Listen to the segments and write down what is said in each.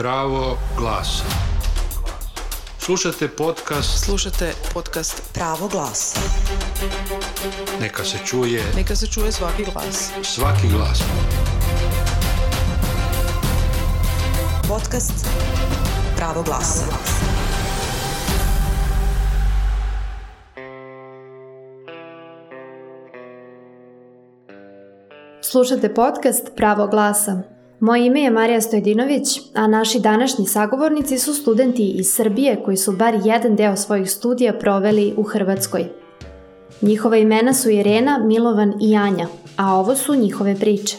Pravo glasa. Slušate podcast Slušate podcast Pravo glasa. Neka se čuje Neka se čuje svaki glas. svaki glas. Podcast Pravo glasa. Slušate podcast Pravo glasa. Moje ime je Marija Stojedinović, a naši današnji sagovornici su studenti iz Srbije koji su bar jedan deo svojih studija proveli u Hrvatskoj. Njihova imena su Irena, Milovan i Anja, a ovo su njihove priče.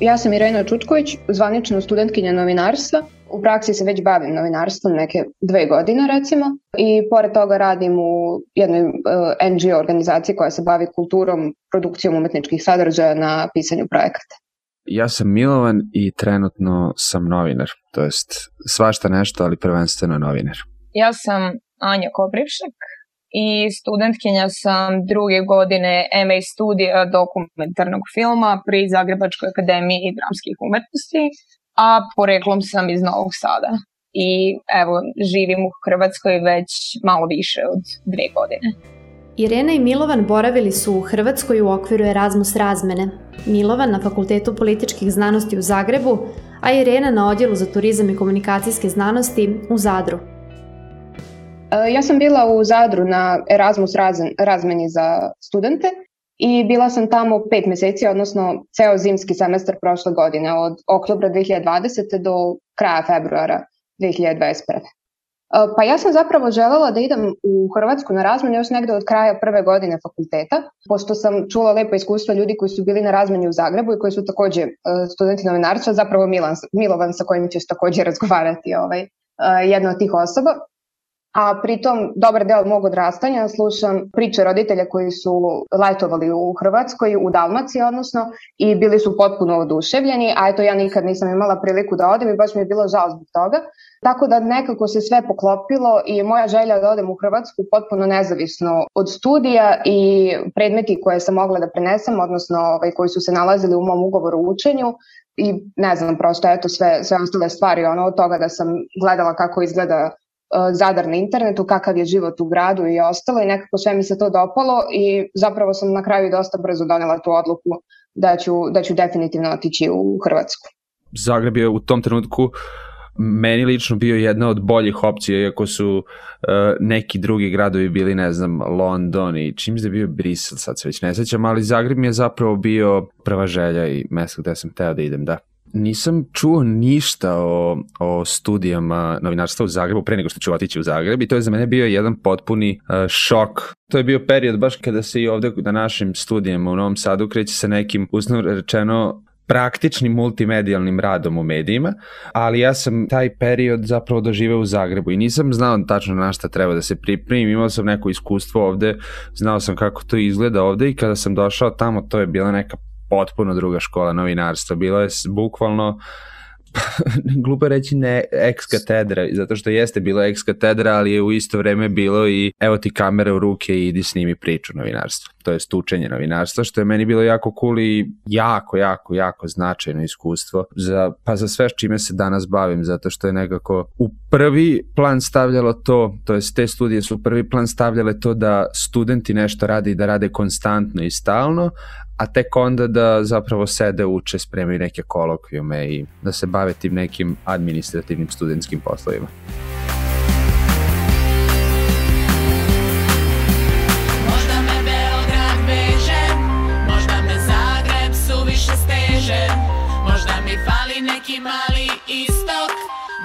Ja sam Irena Čutković, zvanično studentkinja novinarstva. U praksi se već bavim novinarstvom neke dve godine recimo i pored toga radim u jednoj uh, NGO organizaciji koja se bavi kulturom, produkcijom umetničkih sadržaja na pisanju projekata. Ja sam Milovan i trenutno sam novinar, to jest svašta nešto, ali prvenstveno novinar. Ja sam Anja Koprivšek i studentkinja sam druge godine MA studija dokumentarnog filma pri Zagrebačkoj akademiji dramskih umetnosti, a poreklom sam iz Novog Sada. I evo, živim u Hrvatskoj već malo više od dve godine. Irena i Milovan boravili su u Hrvatskoj u okviru Erasmus razmene. Milovan na Fakultetu političkih znanosti u Zagrebu, a Irena na Odjelu za turizam i komunikacijske znanosti u Zadru. Uh, ja sam bila u Zadru na Erasmus razmen, razmeni za studente i bila sam tamo pet meseci, odnosno ceo zimski semestar prošle godine, od oktobra 2020. do kraja februara 2021. Pa ja sam zapravo želela da idem u Hrvatsku na razmenu još negde od kraja prve godine fakulteta, pošto sam čula lepa iskustva ljudi koji su bili na razmeni u Zagrebu i koji su takođe studenti novinarstva, zapravo Milan, Milovan sa kojim ćeš takođe razgovarati ovaj, jedna od tih osoba. A pritom, dobar deo mog odrastanja slušam priče roditelja koji su letovali u Hrvatskoj, u Dalmaciji odnosno, i bili su potpuno oduševljeni, a eto ja nikad nisam imala priliku da odem i baš mi je bilo žao zbog toga. Tako da nekako se sve poklopilo i moja želja da odem u Hrvatsku potpuno nezavisno od studija i predmeti koje sam mogla da prenesem, odnosno ovaj, koji su se nalazili u mom ugovoru o učenju, i ne znam, prosto eto sve, sve ostale stvari, ono od toga da sam gledala kako izgleda Zadar na internetu, kakav je život u gradu i ostalo i nekako sve mi se to dopalo i zapravo sam na kraju dosta brzo donela tu odluku da ću, da ću definitivno otići u Hrvatsku. Zagreb je u tom trenutku meni lično bio jedna od boljih opcija, iako su uh, neki drugi gradovi bili, ne znam, London i čim je bio Brisel, sad se već ne sećam, ali Zagreb mi je zapravo bio prva želja i mesto gde sam teo da idem, da nisam čuo ništa o, o studijama novinarstva u Zagrebu pre nego što ću otići u Zagreb i to je za mene bio jedan potpuni uh, šok. To je bio period baš kada se i ovde na našim studijama u Novom Sadu kreće sa nekim, usnovno rečeno, praktičnim multimedijalnim radom u medijima, ali ja sam taj period zapravo doživeo u Zagrebu i nisam znao tačno na šta treba da se pripremim, imao sam neko iskustvo ovde, znao sam kako to izgleda ovde i kada sam došao tamo to je bila neka potpuno druga škola novinarstva. Bilo je bukvalno glupo reći ne ex katedra, zato što jeste bilo ex katedra, ali je u isto vreme bilo i evo ti kamera u ruke i idi snimi priču novinarstva. To je stučenje novinarstva, što je meni bilo jako cool i jako, jako, jako značajno iskustvo za, pa za sve čime se danas bavim, zato što je nekako u prvi plan stavljalo to, to jest te studije su u prvi plan stavljale to da studenti nešto rade i da rade konstantno i stalno, a tek onda da zapravo sede, uče, spremaju neke kolokvijume i da se bave tim nekim administrativnim studentskim poslovima.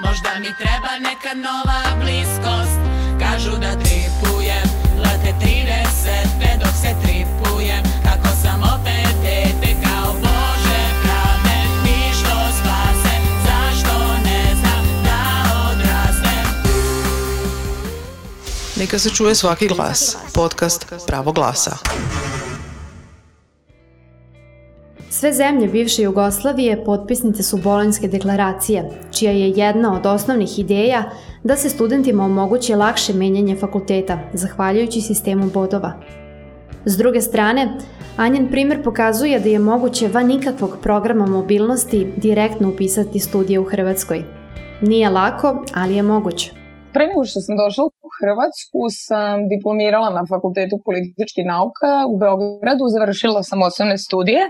Možda mi treba neka nova bliskost. Kažu da tripujem, lete 30, Neka se čuje svaki glas. Podcast Pravo glasa. Sve zemlje bivše Jugoslavije potpisnice su Bolonjske deklaracije, čija je jedna od osnovnih ideja da se studentima omogući lakše menjanje fakulteta, zahvaljujući sistemu bodova. S druge strane, Anjen primer pokazuje da je moguće van nikakvog programa mobilnosti direktno upisati studije u Hrvatskoj. Nije lako, ali je moguće. Pre nego što sam došla u Hrvatsku sam diplomirala na Fakultetu političkih nauka u Beogradu, završila sam osnovne studije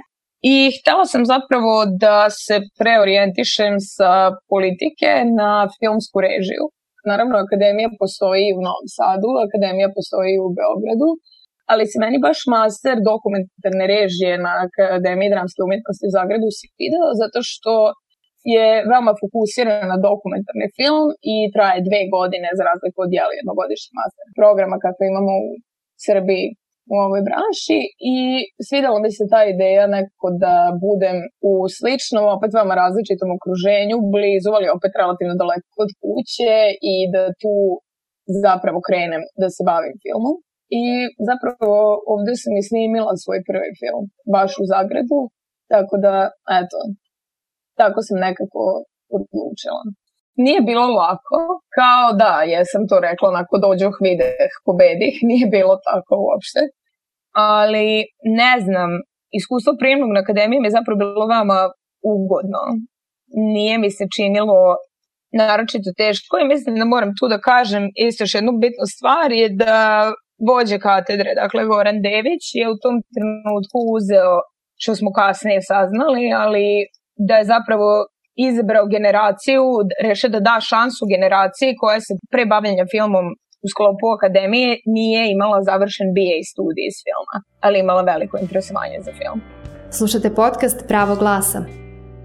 i htela sam zapravo da se preorijentišem sa politike na filmsku režiju. Naravno, akademija postoji u Novom Sadu, akademija postoji u Beogradu, ali se meni baš master dokumentarne režije na Akademiji dramske umetnosti u Zagrebu svidao zato što je veoma fokusiran na dokumentarni film i traje dve godine za razliku od jeli jednogodišnji master programa kako imamo u Srbiji u ovoj branši i svidela mi se ta ideja nekako da budem u sličnom, opet veoma različitom okruženju, blizu, ali opet relativno daleko od kuće i da tu zapravo krenem da se bavim filmom. I zapravo ovde sam i snimila svoj prvi film, baš u Zagrebu, tako da, eto, tako sam nekako odlučila. Nije bilo lako, kao da, jesam to rekla, onako dođoh, videh, pobedih, nije bilo tako uopšte. Ali, ne znam, iskustvo prijemnog na akademiji mi je zapravo bilo vama ugodno. Nije mi se činilo naročito teško i mislim da moram tu da kažem isto još jednu bitnu stvar je da vođe katedre, dakle Goran Dević je u tom trenutku uzeo, što smo kasnije saznali, ali da je zapravo izabrao generaciju, rešio da da šansu generaciji koja se pre bavljanja filmom u sklopu akademije nije imala završen BA studij iz filma, ali imala veliko interesovanje za film. Slušate podcast Pravo glasa.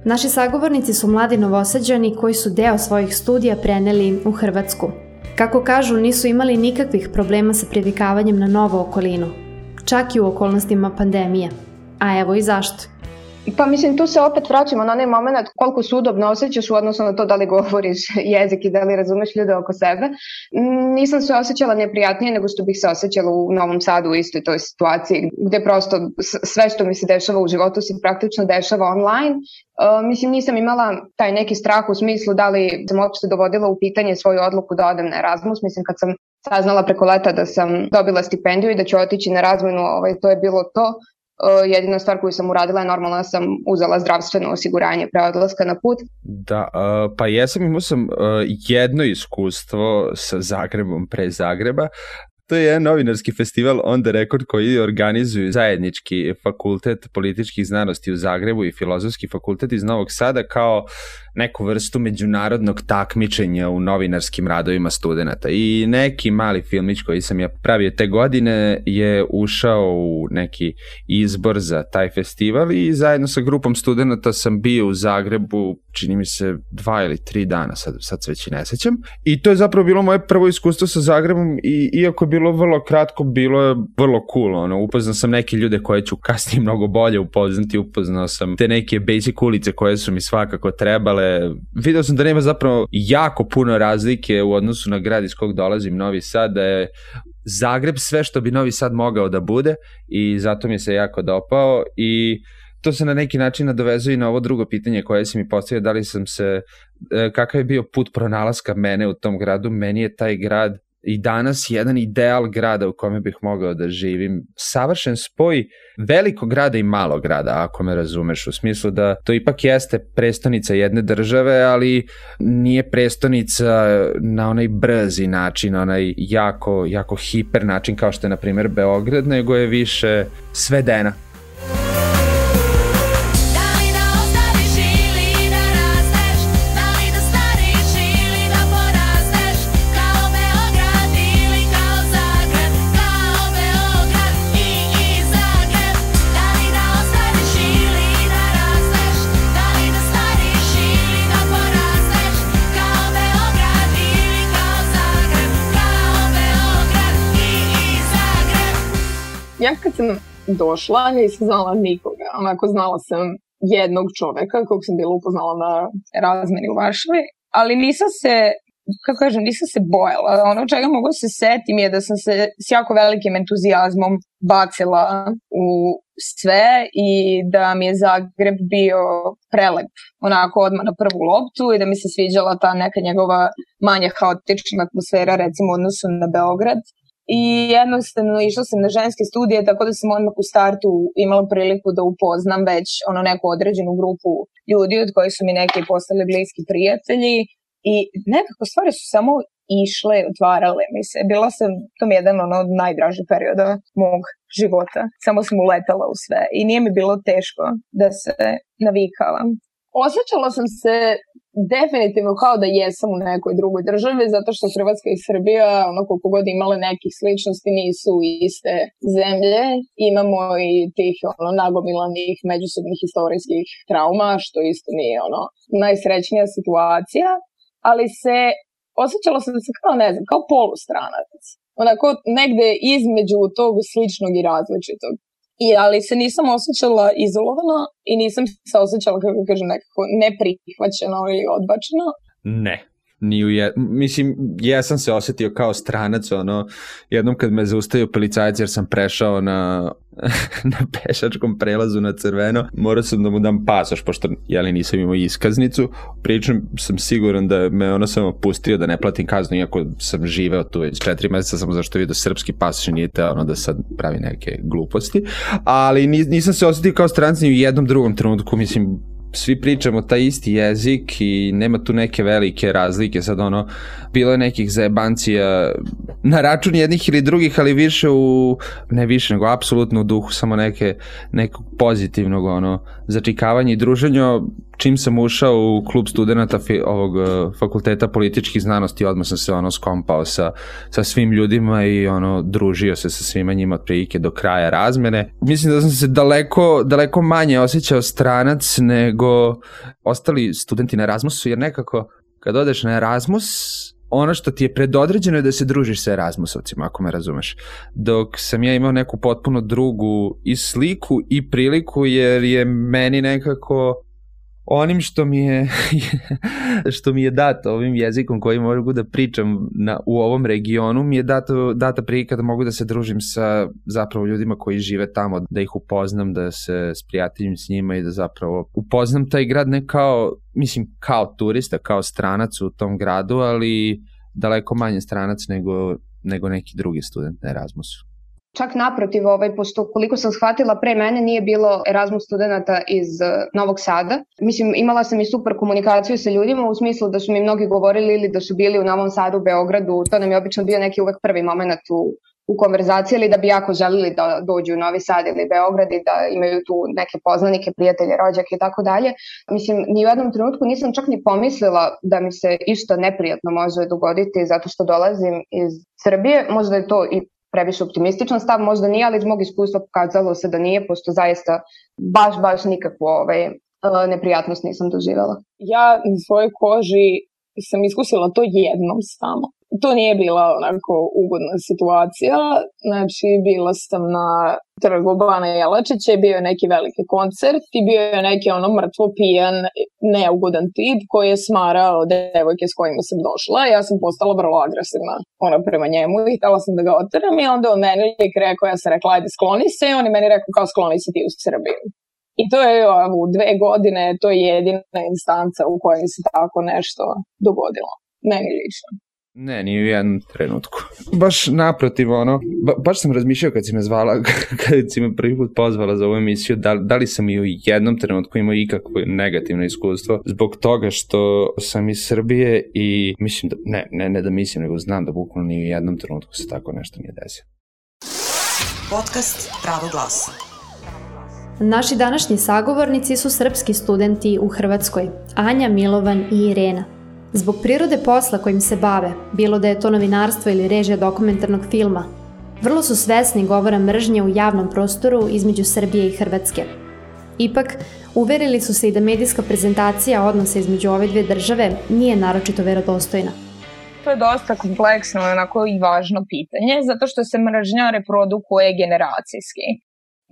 Naši sagovornici su mladi novosađani koji su deo svojih studija preneli u Hrvatsku. Kako kažu, nisu imali nikakvih problema sa privikavanjem na novu okolinu, čak i u okolnostima pandemije. A evo i zašto. Pa mislim, tu se opet vraćamo na onaj moment koliko se udobno osjećaš u odnosu na to da li govoriš jezik i da li razumeš ljude oko sebe. Nisam se osjećala neprijatnije nego što bih se osjećala u Novom Sadu u istoj toj situaciji gde prosto sve što mi se dešava u životu se praktično dešava online. Uh, mislim, nisam imala taj neki strah u smislu da li sam uopšte dovodila u pitanje svoju odluku da odem na Erasmus. Mislim, kad sam saznala preko leta da sam dobila stipendiju i da ću otići na razmenu, ovaj, to je bilo to. Uh, jedina stvar koju sam uradila je normalno da sam uzela zdravstveno osiguranje pre odlaska na put. Da, uh, pa jesam imao sam uh, jedno iskustvo sa Zagrebom pre Zagreba, To je jedan novinarski festival On the Record koji organizuju zajednički fakultet političkih znanosti u Zagrebu i filozofski fakultet iz Novog Sada kao neku vrstu međunarodnog takmičenja u novinarskim radovima studenta. I neki mali filmić koji sam ja pravio te godine je ušao u neki izbor za taj festival i zajedno sa grupom studenta sam bio u Zagrebu čini mi se dva ili tri dana, sad, sad se već i ne sećam. I to je zapravo bilo moje prvo iskustvo sa Zagrebom i iako je bilo vrlo kratko, bilo je vrlo cool. Ono, upoznao sam neke ljude koje ću kasnije mnogo bolje upoznati, upoznao sam te neke basic ulice koje su mi svakako trebale. Video sam da nema zapravo jako puno razlike u odnosu na grad iz kog dolazim, Novi Sad, da je Zagreb sve što bi Novi Sad mogao da bude i zato mi se jako dopao i to se na neki način nadovezuje i na ovo drugo pitanje koje si mi postavio, da li sam se, e, kakav je bio put pronalaska mene u tom gradu, meni je taj grad i danas jedan ideal grada u kome bih mogao da živim. Savršen spoj velikog grada i malog grada, ako me razumeš, u smislu da to ipak jeste prestonica jedne države, ali nije prestonica na onaj brzi način, onaj jako, jako hiper način kao što je, na primjer, Beograd, nego je više svedena ja kad sam došla, nisam znala nikoga. Onako znala sam jednog čoveka kog sam bila upoznala na razmeni u Varšavi, ali nisam se kako kažem, nisam se bojala. Ono čega mogu da se setim je da sam se s jako velikim entuzijazmom bacila u sve i da mi je Zagreb bio prelep onako odmah na prvu loptu i da mi se sviđala ta neka njegova manja haotična atmosfera recimo u odnosu na Beograd i jednostavno išla sam na ženske studije, tako da sam odmah u startu imala priliku da upoznam već ono neku određenu grupu ljudi od kojih su mi neki postali bliski prijatelji i nekako stvari su samo išle, otvarale mi se. Bila sam, to mi je jedan ono od najdražih perioda mog života. Samo sam uletala u sve i nije mi bilo teško da se navikavam. Osjećala sam se definitivno kao da jesam u nekoj drugoj državi, zato što Hrvatska i Srbija, ono koliko god imale nekih sličnosti, nisu iste zemlje. Imamo i tih ono, nagomilanih međusobnih historijskih trauma, što isto nije ono najsrećnija situacija, ali se osjećala sam se kao, ne znam, kao polustranac. Onako negde između tog sličnog i različitog. I, ali se nisam osjećala izolovano i nisam se osjećala, kako kažem, nekako neprihvaćeno ili odbačeno. Ne, ni u je, mislim, jesam se osetio kao stranac, ono, jednom kad me zaustavio policajac jer sam prešao na, na pešačkom prelazu na crveno, morao sam da mu dam pasoš, pošto, jeli, nisam imao iskaznicu, pričam sam siguran da me ono samo pustio da ne platim kaznu, iako sam živeo tu već četiri meseca, samo zašto vidio srpski pasoš i nije te ono da sad pravi neke gluposti, ali nisam se osetio kao stranac ni u jednom drugom trenutku, mislim, svi pričamo taj isti jezik i nema tu neke velike razlike, sad ono, bilo je nekih zajebancija na račun jednih ili drugih, ali više u, ne više, nego apsolutno u duhu samo neke, nekog pozitivnog ono, začikavanja i druženja, čim sam ušao u klub studenta ovog uh, fakulteta političkih znanosti, odmah sam se ono skompao sa, sa svim ljudima i ono družio se sa svima njima otprilike do kraja razmene. Mislim da sam se daleko, daleko manje osjećao stranac nego ostali studenti na Erasmusu, jer nekako kad odeš na Erasmus, ono što ti je predodređeno je da se družiš sa Erasmusovcima, ako me razumeš. Dok sam ja imao neku potpuno drugu i sliku i priliku, jer je meni nekako onim što mi je što mi je dato ovim jezikom koji mogu da pričam na, u ovom regionu mi je dato, data prilika da mogu da se družim sa zapravo ljudima koji žive tamo, da ih upoznam, da se sprijateljim s njima i da zapravo upoznam taj grad ne kao, mislim kao turista, kao stranac u tom gradu, ali daleko manje stranac nego, nego neki drugi student na Erasmusu. Čak naprotiv, ovaj, pošto koliko sam shvatila, pre mene nije bilo Erasmus studenta iz uh, Novog Sada. Mislim, imala sam i super komunikaciju sa ljudima u smislu da su mi mnogi govorili ili da su bili u Novom Sadu, u Beogradu. To nam je obično bio neki uvek prvi moment u, u konverzaciji ili da bi jako želili da dođu u Novi Sad ili Beograd i da imaju tu neke poznanike, prijatelje, rođake i tako dalje. Mislim, ni u jednom trenutku nisam čak ni pomislila da mi se isto neprijatno može dogoditi zato što dolazim iz Srbije. Možda je to i previše optimističan stav, možda nije, ali iz mog iskustva pokazalo se da nije, pošto zaista baš, baš nikakvu ovaj, e, neprijatnost nisam doživjela. Ja na svojoj koži sam iskusila to jednom samo to nije bila onako ugodna situacija. Znači, bila sam na trgu Bana Jelačića bio je neki veliki koncert i bio je neki ono mrtvo pijan, neugodan tip koji je smarao devojke s kojima sam došla. Ja sam postala vrlo agresivna ona prema njemu i htela sam da ga oteram i onda on meni lik rekao, ja sam rekla, ajde skloni se i on je meni rekao kao skloni se ti u Srbiju. I to je u dve godine, to je jedina instanca u kojoj se tako nešto dogodilo. Meni lično. Ne, ni u jednom trenutku. Baš naprotiv, ono, ba, baš sam razmišljao kad si me zvala, kad si me prvi put pozvala za ovu emisiju, da, da li sam i u jednom trenutku imao ikakvo negativno iskustvo, zbog toga što sam iz Srbije i mislim da, ne, ne, ne da mislim, nego znam da bukvalno ni u jednom trenutku se tako nešto nije desilo. Podcast Pravo glasa. Naši današnji sagovornici su srpski studenti u Hrvatskoj, Anja, Milovan i Irena. Zbog prirode posla kojim se bave, bilo da je to novinarstvo ili režija dokumentarnog filma, vrlo su svesni govora mržnje u javnom prostoru između Srbije i Hrvatske. Ipak, uverili su se i da medijska prezentacija odnosa između ove dve države nije naročito verodostojna. To je dosta kompleksno onako i važno pitanje, zato što se mržnja reprodukuje generacijski.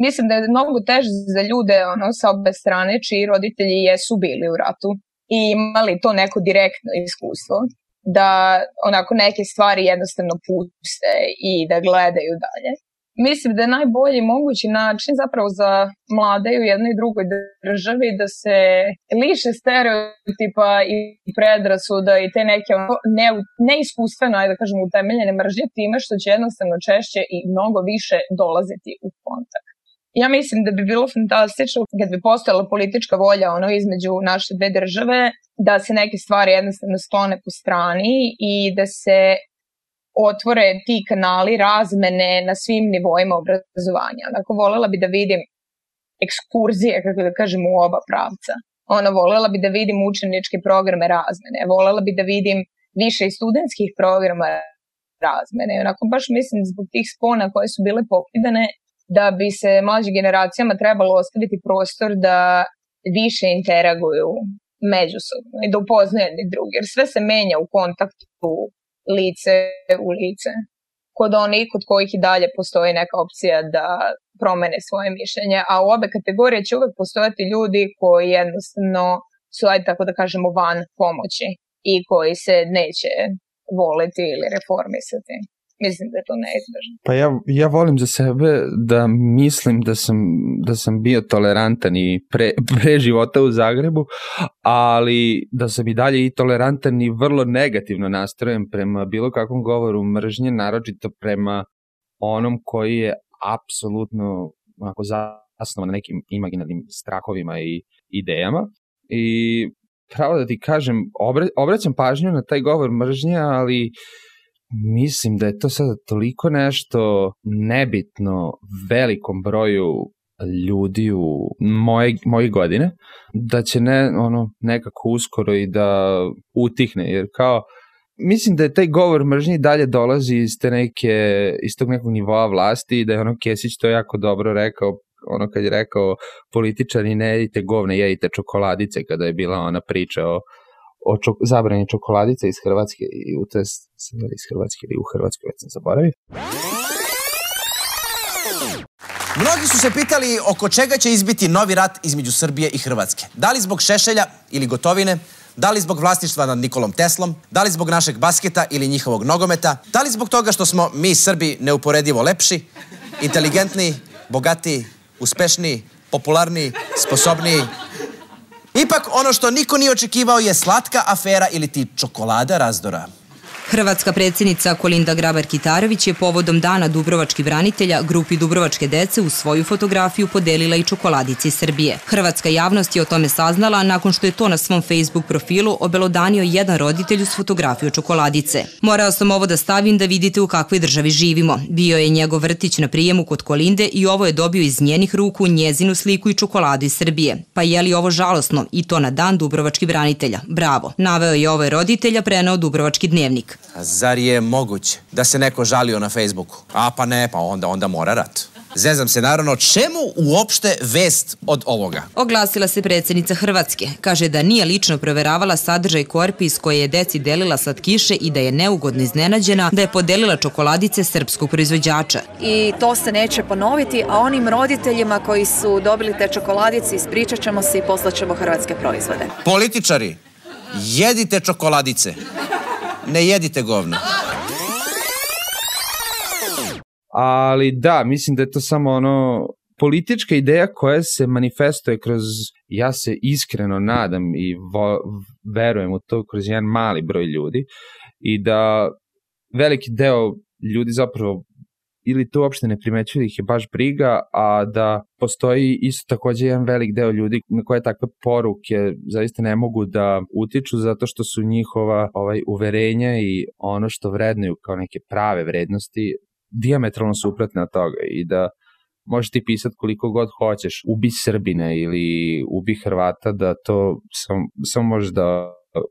Mislim da je mnogo teže za ljude ono, sa obe strane čiji roditelji jesu bili u ratu i imali to neko direktno iskustvo da onako neke stvari jednostavno puste i da gledaju dalje. mislim da je najbolji mogući način zapravo za mlade u jednoj drugoj državi da se liše stereotipa i predrasuda i te neke ne, neiskustveno, ajde da kažem, utemeljene mržnje time što će jednostavno češće i mnogo više dolaziti u kontakt. Ja mislim da bi bilo fantastično kad bi postojala politička volja ono između naše dve države da se neke stvari jednostavno sklone po strani i da se otvore ti kanali razmene na svim nivoima obrazovanja. Dakle, volela bi da vidim ekskurzije, kako da kažem, u oba pravca. Ona volela bi da vidim učeničke programe razmene, volela bi da vidim više i studentskih programa razmene. Onako, baš mislim zbog tih spona koje su bile pokidane, da bi se mlađim generacijama trebalo ostaviti prostor da više interaguju međusobno i da upoznaju jedni drugi, jer sve se menja u kontaktu lice u lice. Kod onih kod kojih i dalje postoji neka opcija da promene svoje mišljenje, a u obe kategorije će uvek postojati ljudi koji jednostavno su, ajde tako da kažemo, van pomoći i koji se neće voliti ili reformisati mislim da je to neizbežno. Pa ja, ja volim za sebe da mislim da sam, da sam bio tolerantan i pre, pre života u Zagrebu, ali da sam i dalje i tolerantan i vrlo negativno nastrojen prema bilo kakvom govoru mržnje, naročito prema onom koji je apsolutno onako zasnovan na nekim imaginarnim strahovima i idejama. I pravo da ti kažem, obraćam pažnju na taj govor mržnje, ali uh, mislim da je to sada toliko nešto nebitno velikom broju ljudi u moje, moje godine, da će ne, ono, nekako uskoro i da utihne, jer kao, mislim da je taj govor mržnji dalje dolazi iz te neke, iz tog nekog nivoa vlasti i da je ono Kesić to jako dobro rekao, ono kad je rekao političari ne jedite govne, jedite čokoladice kada je bila ona priča o o čok, zabrani čokoladice iz Hrvatske, i u to iz Hrvatske ili u Hrvatskoj, već sam zaboravio. Mnogi su se pitali oko čega će izbiti novi rat između Srbije i Hrvatske. Da li zbog Šešelja ili Gotovine, da li zbog vlasništva nad Nikolom Teslom, da li zbog našeg basketa ili njihovog nogometa, da li zbog toga što smo mi Srbi neuporedivo lepši, inteligentni, bogati, uspešni, popularni, sposobniji, Ipak ono što niko nije očekivao je slatka afera ili ti čokolada razdora. Hrvatska predsjednica Kolinda Grabar-Kitarović je povodom Dana Dubrovačkih branitelja grupi Dubrovačke dece u svoju fotografiju podelila i čokoladici Srbije. Hrvatska javnost je o tome saznala nakon što je to na svom Facebook profilu obelodanio jedan roditelj uz fotografiju čokoladice. Morao sam ovo da stavim da vidite u kakvoj državi živimo. Bio je njegov vrtić na prijemu kod Kolinde i ovo je dobio iz njenih ruku njezinu sliku i čokoladu iz Srbije. Pa je li ovo žalosno i to na Dan Dubrovačkih branitelja? Bravo. Naveo je ovaj roditelja prenao Dubrovački dnevnik. Zar je moguće da se neko žalio na Facebooku? A pa ne, pa onda, onda mora rat. Zezam se naravno, čemu uopšte vest od ovoga? Oglasila se predsednica Hrvatske. Kaže da nije lično proveravala sadržaj korpi iz koje je deci delila slatkiše i da je neugodno iznenađena da je podelila čokoladice srpskog proizvođača. I to se neće ponoviti, a onim roditeljima koji su dobili te čokoladice ispričat ćemo se i poslaćemo hrvatske proizvode. Političari, jedite čokoladice ne jedite govno. Ali da, mislim da je to samo ono politička ideja koja se manifestuje kroz, ja se iskreno nadam i vo, verujem u to kroz jedan mali broj ljudi i da veliki deo ljudi zapravo ili to uopšte ne primećuju da ih je baš briga, a da postoji isto takođe jedan velik deo ljudi na koje takve poruke zaista ne mogu da utiču zato što su njihova ovaj uverenja i ono što vrednuju kao neke prave vrednosti diametralno suprotne od toga i da možeš ti pisati koliko god hoćeš, ubi Srbine ili ubi Hrvata, da to samo sam može da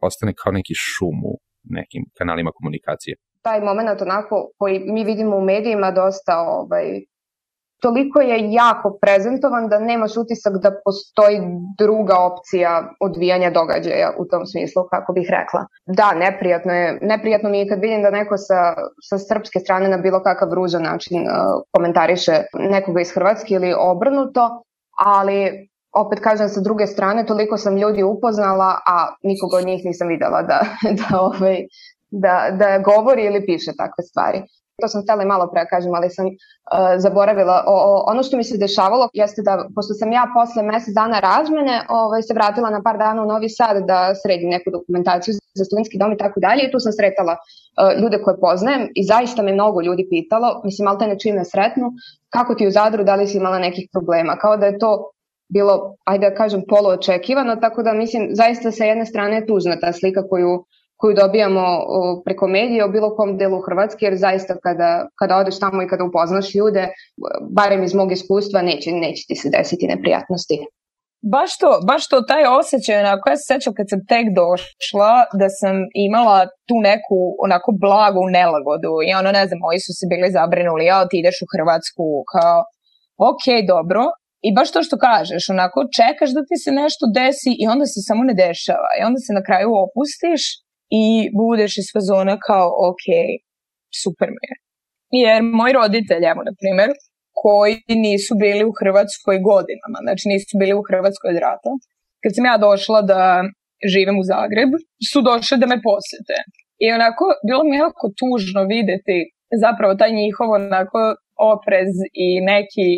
ostane kao neki šum u nekim kanalima komunikacije taj moment onako koji mi vidimo u medijima dosta ovaj, toliko je jako prezentovan da nemaš utisak da postoji druga opcija odvijanja događaja u tom smislu, kako bih rekla. Da, neprijatno je. Neprijatno mi je kad vidim da neko sa, sa srpske strane na bilo kakav ružan način uh, komentariše nekoga iz Hrvatske ili obrnuto, ali opet kažem sa druge strane, toliko sam ljudi upoznala, a nikoga od njih nisam videla da, da, ovaj, da, da govori ili piše takve stvari. to sam htjela i malo pre da kažem, ali sam uh, zaboravila. O, o, ono što mi se dešavalo jeste da, pošto sam ja posle mesec dana razmene, ovaj, se vratila na par dana u Novi Sad da sredim neku dokumentaciju za studentski dom i tako dalje i tu sam sretala uh, ljude koje poznajem i zaista me mnogo ljudi pitalo, mislim, ali te ne čime sretnu, kako ti u Zadru, da li si imala nekih problema, kao da je to bilo, ajde da kažem, poluočekivano, tako da mislim, zaista sa jedne strane je tužna ta slika koju koju dobijamo preko medije o bilo kom delu Hrvatske, jer zaista kada, kada odeš tamo i kada upoznaš ljude, barem iz mog iskustva, neće, neće ti se desiti neprijatnosti. Baš to, baš to, taj osjećaj, onako, ja se sećam kad sam tek došla, da sam imala tu neku, onako, blagu nelagodu i ono, ne znam, moji su se bili zabrinuli, ja, ti ideš u Hrvatsku, kao, ok, dobro, I baš to što kažeš, onako čekaš da ti se nešto desi i onda se samo ne dešava. I onda se na kraju opustiš i budeš iz fazona kao, ok, super mi je. Jer moji roditelji, evo na primjer, koji nisu bili u Hrvatskoj godinama, znači nisu bili u Hrvatskoj od rata, kad sam ja došla da živim u Zagreb, su došli da me posjete. I onako, bilo mi jako tužno videti zapravo taj njihov onako oprez i neki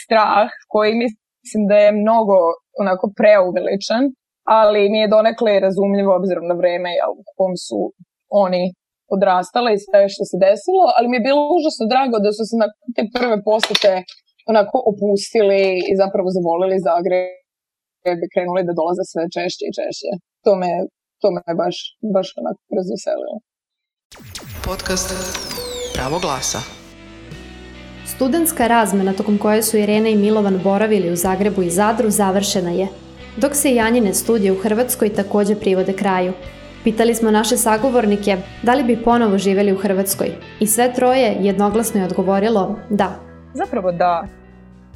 strah koji mislim da je mnogo onako preuveličan ali mi je donekle razumljivo obzirom na vreme jel, u kom su oni odrastale i sve što se desilo, ali mi je bilo užasno drago da su se na te prve posete onako opustili i zapravo zavolili Zagreb i krenuli da dolaze sve češće i češće. To me, to me baš, baš onako razveselilo. Podcast Pravo glasa. Studentska razmena tokom koje su Irena i Milovan boravili u Zagrebu i Zadru završena je dok se Janjine studije u Hrvatskoj takođe privode kraju. Pitali smo naše sagovornike da li bi ponovo živeli u Hrvatskoj i sve troje jednoglasno je odgovorilo da. Zapravo da.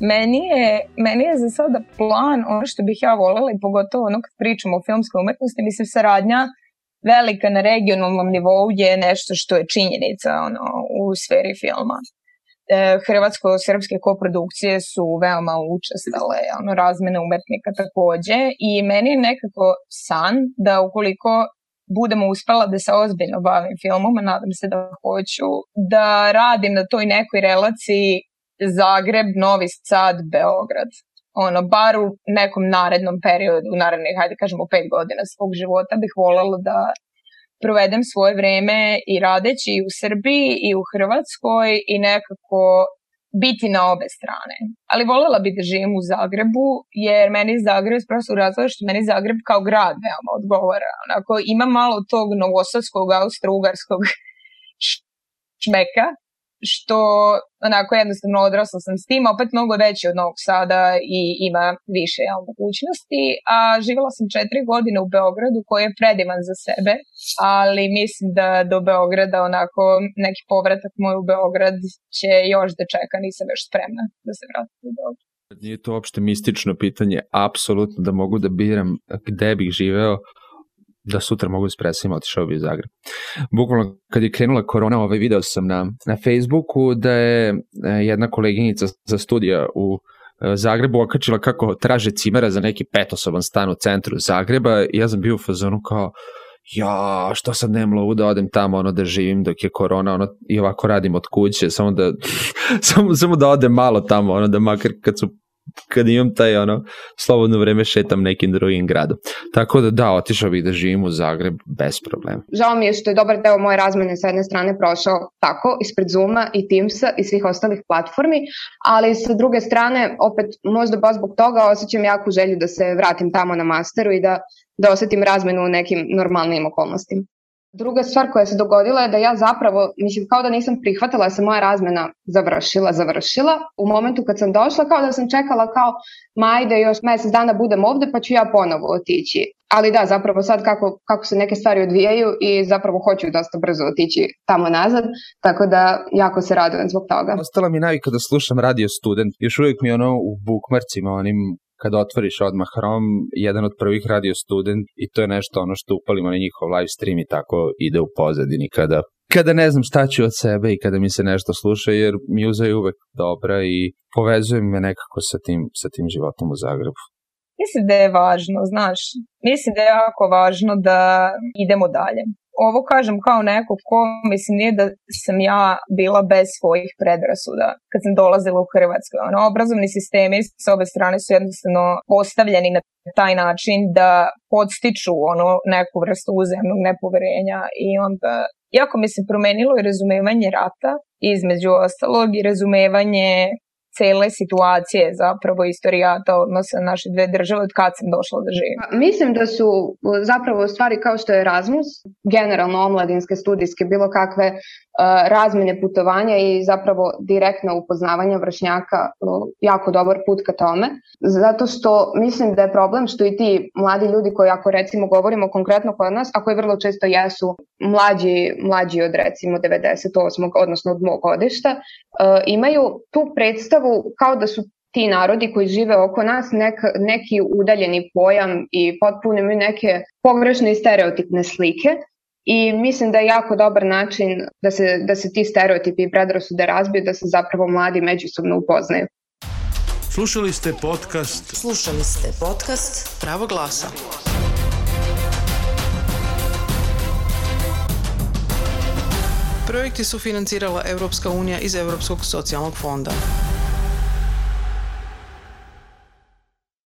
Meni je, meni je za sada plan ono što bih ja volela i pogotovo ono kad pričamo o filmskoj umetnosti, mislim saradnja velika na regionalnom nivou je nešto što je činjenica ono, u sferi filma. E, hrvatsko-srpske koprodukcije su veoma učestale, ono, razmene umetnika takođe i meni je nekako san da ukoliko budemo uspela da se ozbiljno bavim filmom, a nadam se da hoću, da radim na toj nekoj relaciji Zagreb, Novi Sad, Beograd. Ono, bar u nekom narednom periodu, u narednih, hajde kažemo, pet godina svog života bih voljela da provedem svoje vreme i radeći i u Srbiji i u Hrvatskoj i nekako biti na obe strane. Ali volela bi da živim u Zagrebu, jer meni Zagreb, prosto razvoju što meni Zagreb kao grad veoma odgovara. Onako, ima malo tog novosadskog, austro-ugarskog šmeka, što onako jednostavno odrasla sam s tim, opet mnogo veći od Novog Sada i ima više ja, mogućnosti, a živjela sam četiri godine u Beogradu koji je predivan za sebe, ali mislim da do Beograda onako neki povratak moj u Beograd će još da čeka, nisam još spremna da se vratim u Beograd. Nije to uopšte mistično pitanje, apsolutno da mogu da biram gde bih živeo, da sutra mogu da preselim, otišao bi u Zagreb. Bukvalno kad je krenula korona, ovaj video sam na, na Facebooku da je e, jedna koleginica za studija u e, Zagrebu okačila kako traže cimera za neki petosoban stan u centru Zagreba i ja sam bio u fazonu kao ja, što sad nemam lovu da odem tamo ono da živim dok je korona ono, i ovako radim od kuće, samo da, samo, samo da odem malo tamo, ono da makar kad su kad imam taj ono slobodno vreme šetam nekim drugim gradom. Tako da da, otišao bih da živim u Zagreb bez problema. Žao mi je što je dobar deo moje razmene sa jedne strane prošao tako, ispred Zuma i Teamsa i svih ostalih platformi, ali sa druge strane, opet možda baš zbog toga osjećam jaku želju da se vratim tamo na masteru i da, da osetim razmenu u nekim normalnim okolnostima. Druga stvar koja se dogodila je da ja zapravo, mislim, kao da nisam prihvatila da se moja razmena završila, završila. U momentu kad sam došla, kao da sam čekala kao, ma ajde, još mesec dana budem ovde, pa ću ja ponovo otići. Ali da, zapravo sad kako, kako se neke stvari odvijaju i zapravo hoću dosta brzo otići tamo nazad, tako da jako se radujem zbog toga. Ostala mi navika da slušam radio student. Još uvijek mi ono u bukmarcima, onim kada otvoriš odmah Chrome, jedan od prvih radio student i to je nešto ono što upalimo na njihov live stream i tako ide u pozadini kada kada ne znam šta ću od sebe i kada mi se nešto sluša, jer muza je uvek dobra i povezuje me nekako sa tim, sa tim životom u Zagrebu. Mislim da je važno, znaš, mislim da je jako važno da idemo dalje. Ovo kažem kao neko ko, mislim, nije da sam ja bila bez svojih predrasuda kad sam dolazila u Hrvatsku. Ono, obrazovni sistemi s obe strane su jednostavno postavljeni na taj način da podstiču ono neku vrstu uzemnog nepoverenja i onda jako mi se promenilo i razumevanje rata između ostalog i razumevanje cele situacije zapravo istorijata odnosa naše dve države od kad sam došla da živim. Pa, mislim da su zapravo stvari kao što je Erasmus, generalno omladinske, studijske, bilo kakve uh, razmene putovanja i zapravo direktno upoznavanje vršnjaka uh, jako dobar put ka tome. Zato što mislim da je problem što i ti mladi ljudi koji ako recimo govorimo konkretno kod nas, a koji vrlo često jesu mlađi, mlađi od recimo 98. odnosno od mog godišta, uh, imaju tu predstavu kao da su ti narodi koji žive oko nas nek, neki udaljeni pojam i potpuno imaju neke pogrešne i stereotipne slike i mislim da je jako dobar način da se, da se ti stereotipi i predrasude razbiju, da se zapravo mladi međusobno upoznaju. Slušali ste podcast Slušali ste podcast Pravo glasa. Projekti su financirala Europska unija iz Europskog socijalnog fonda.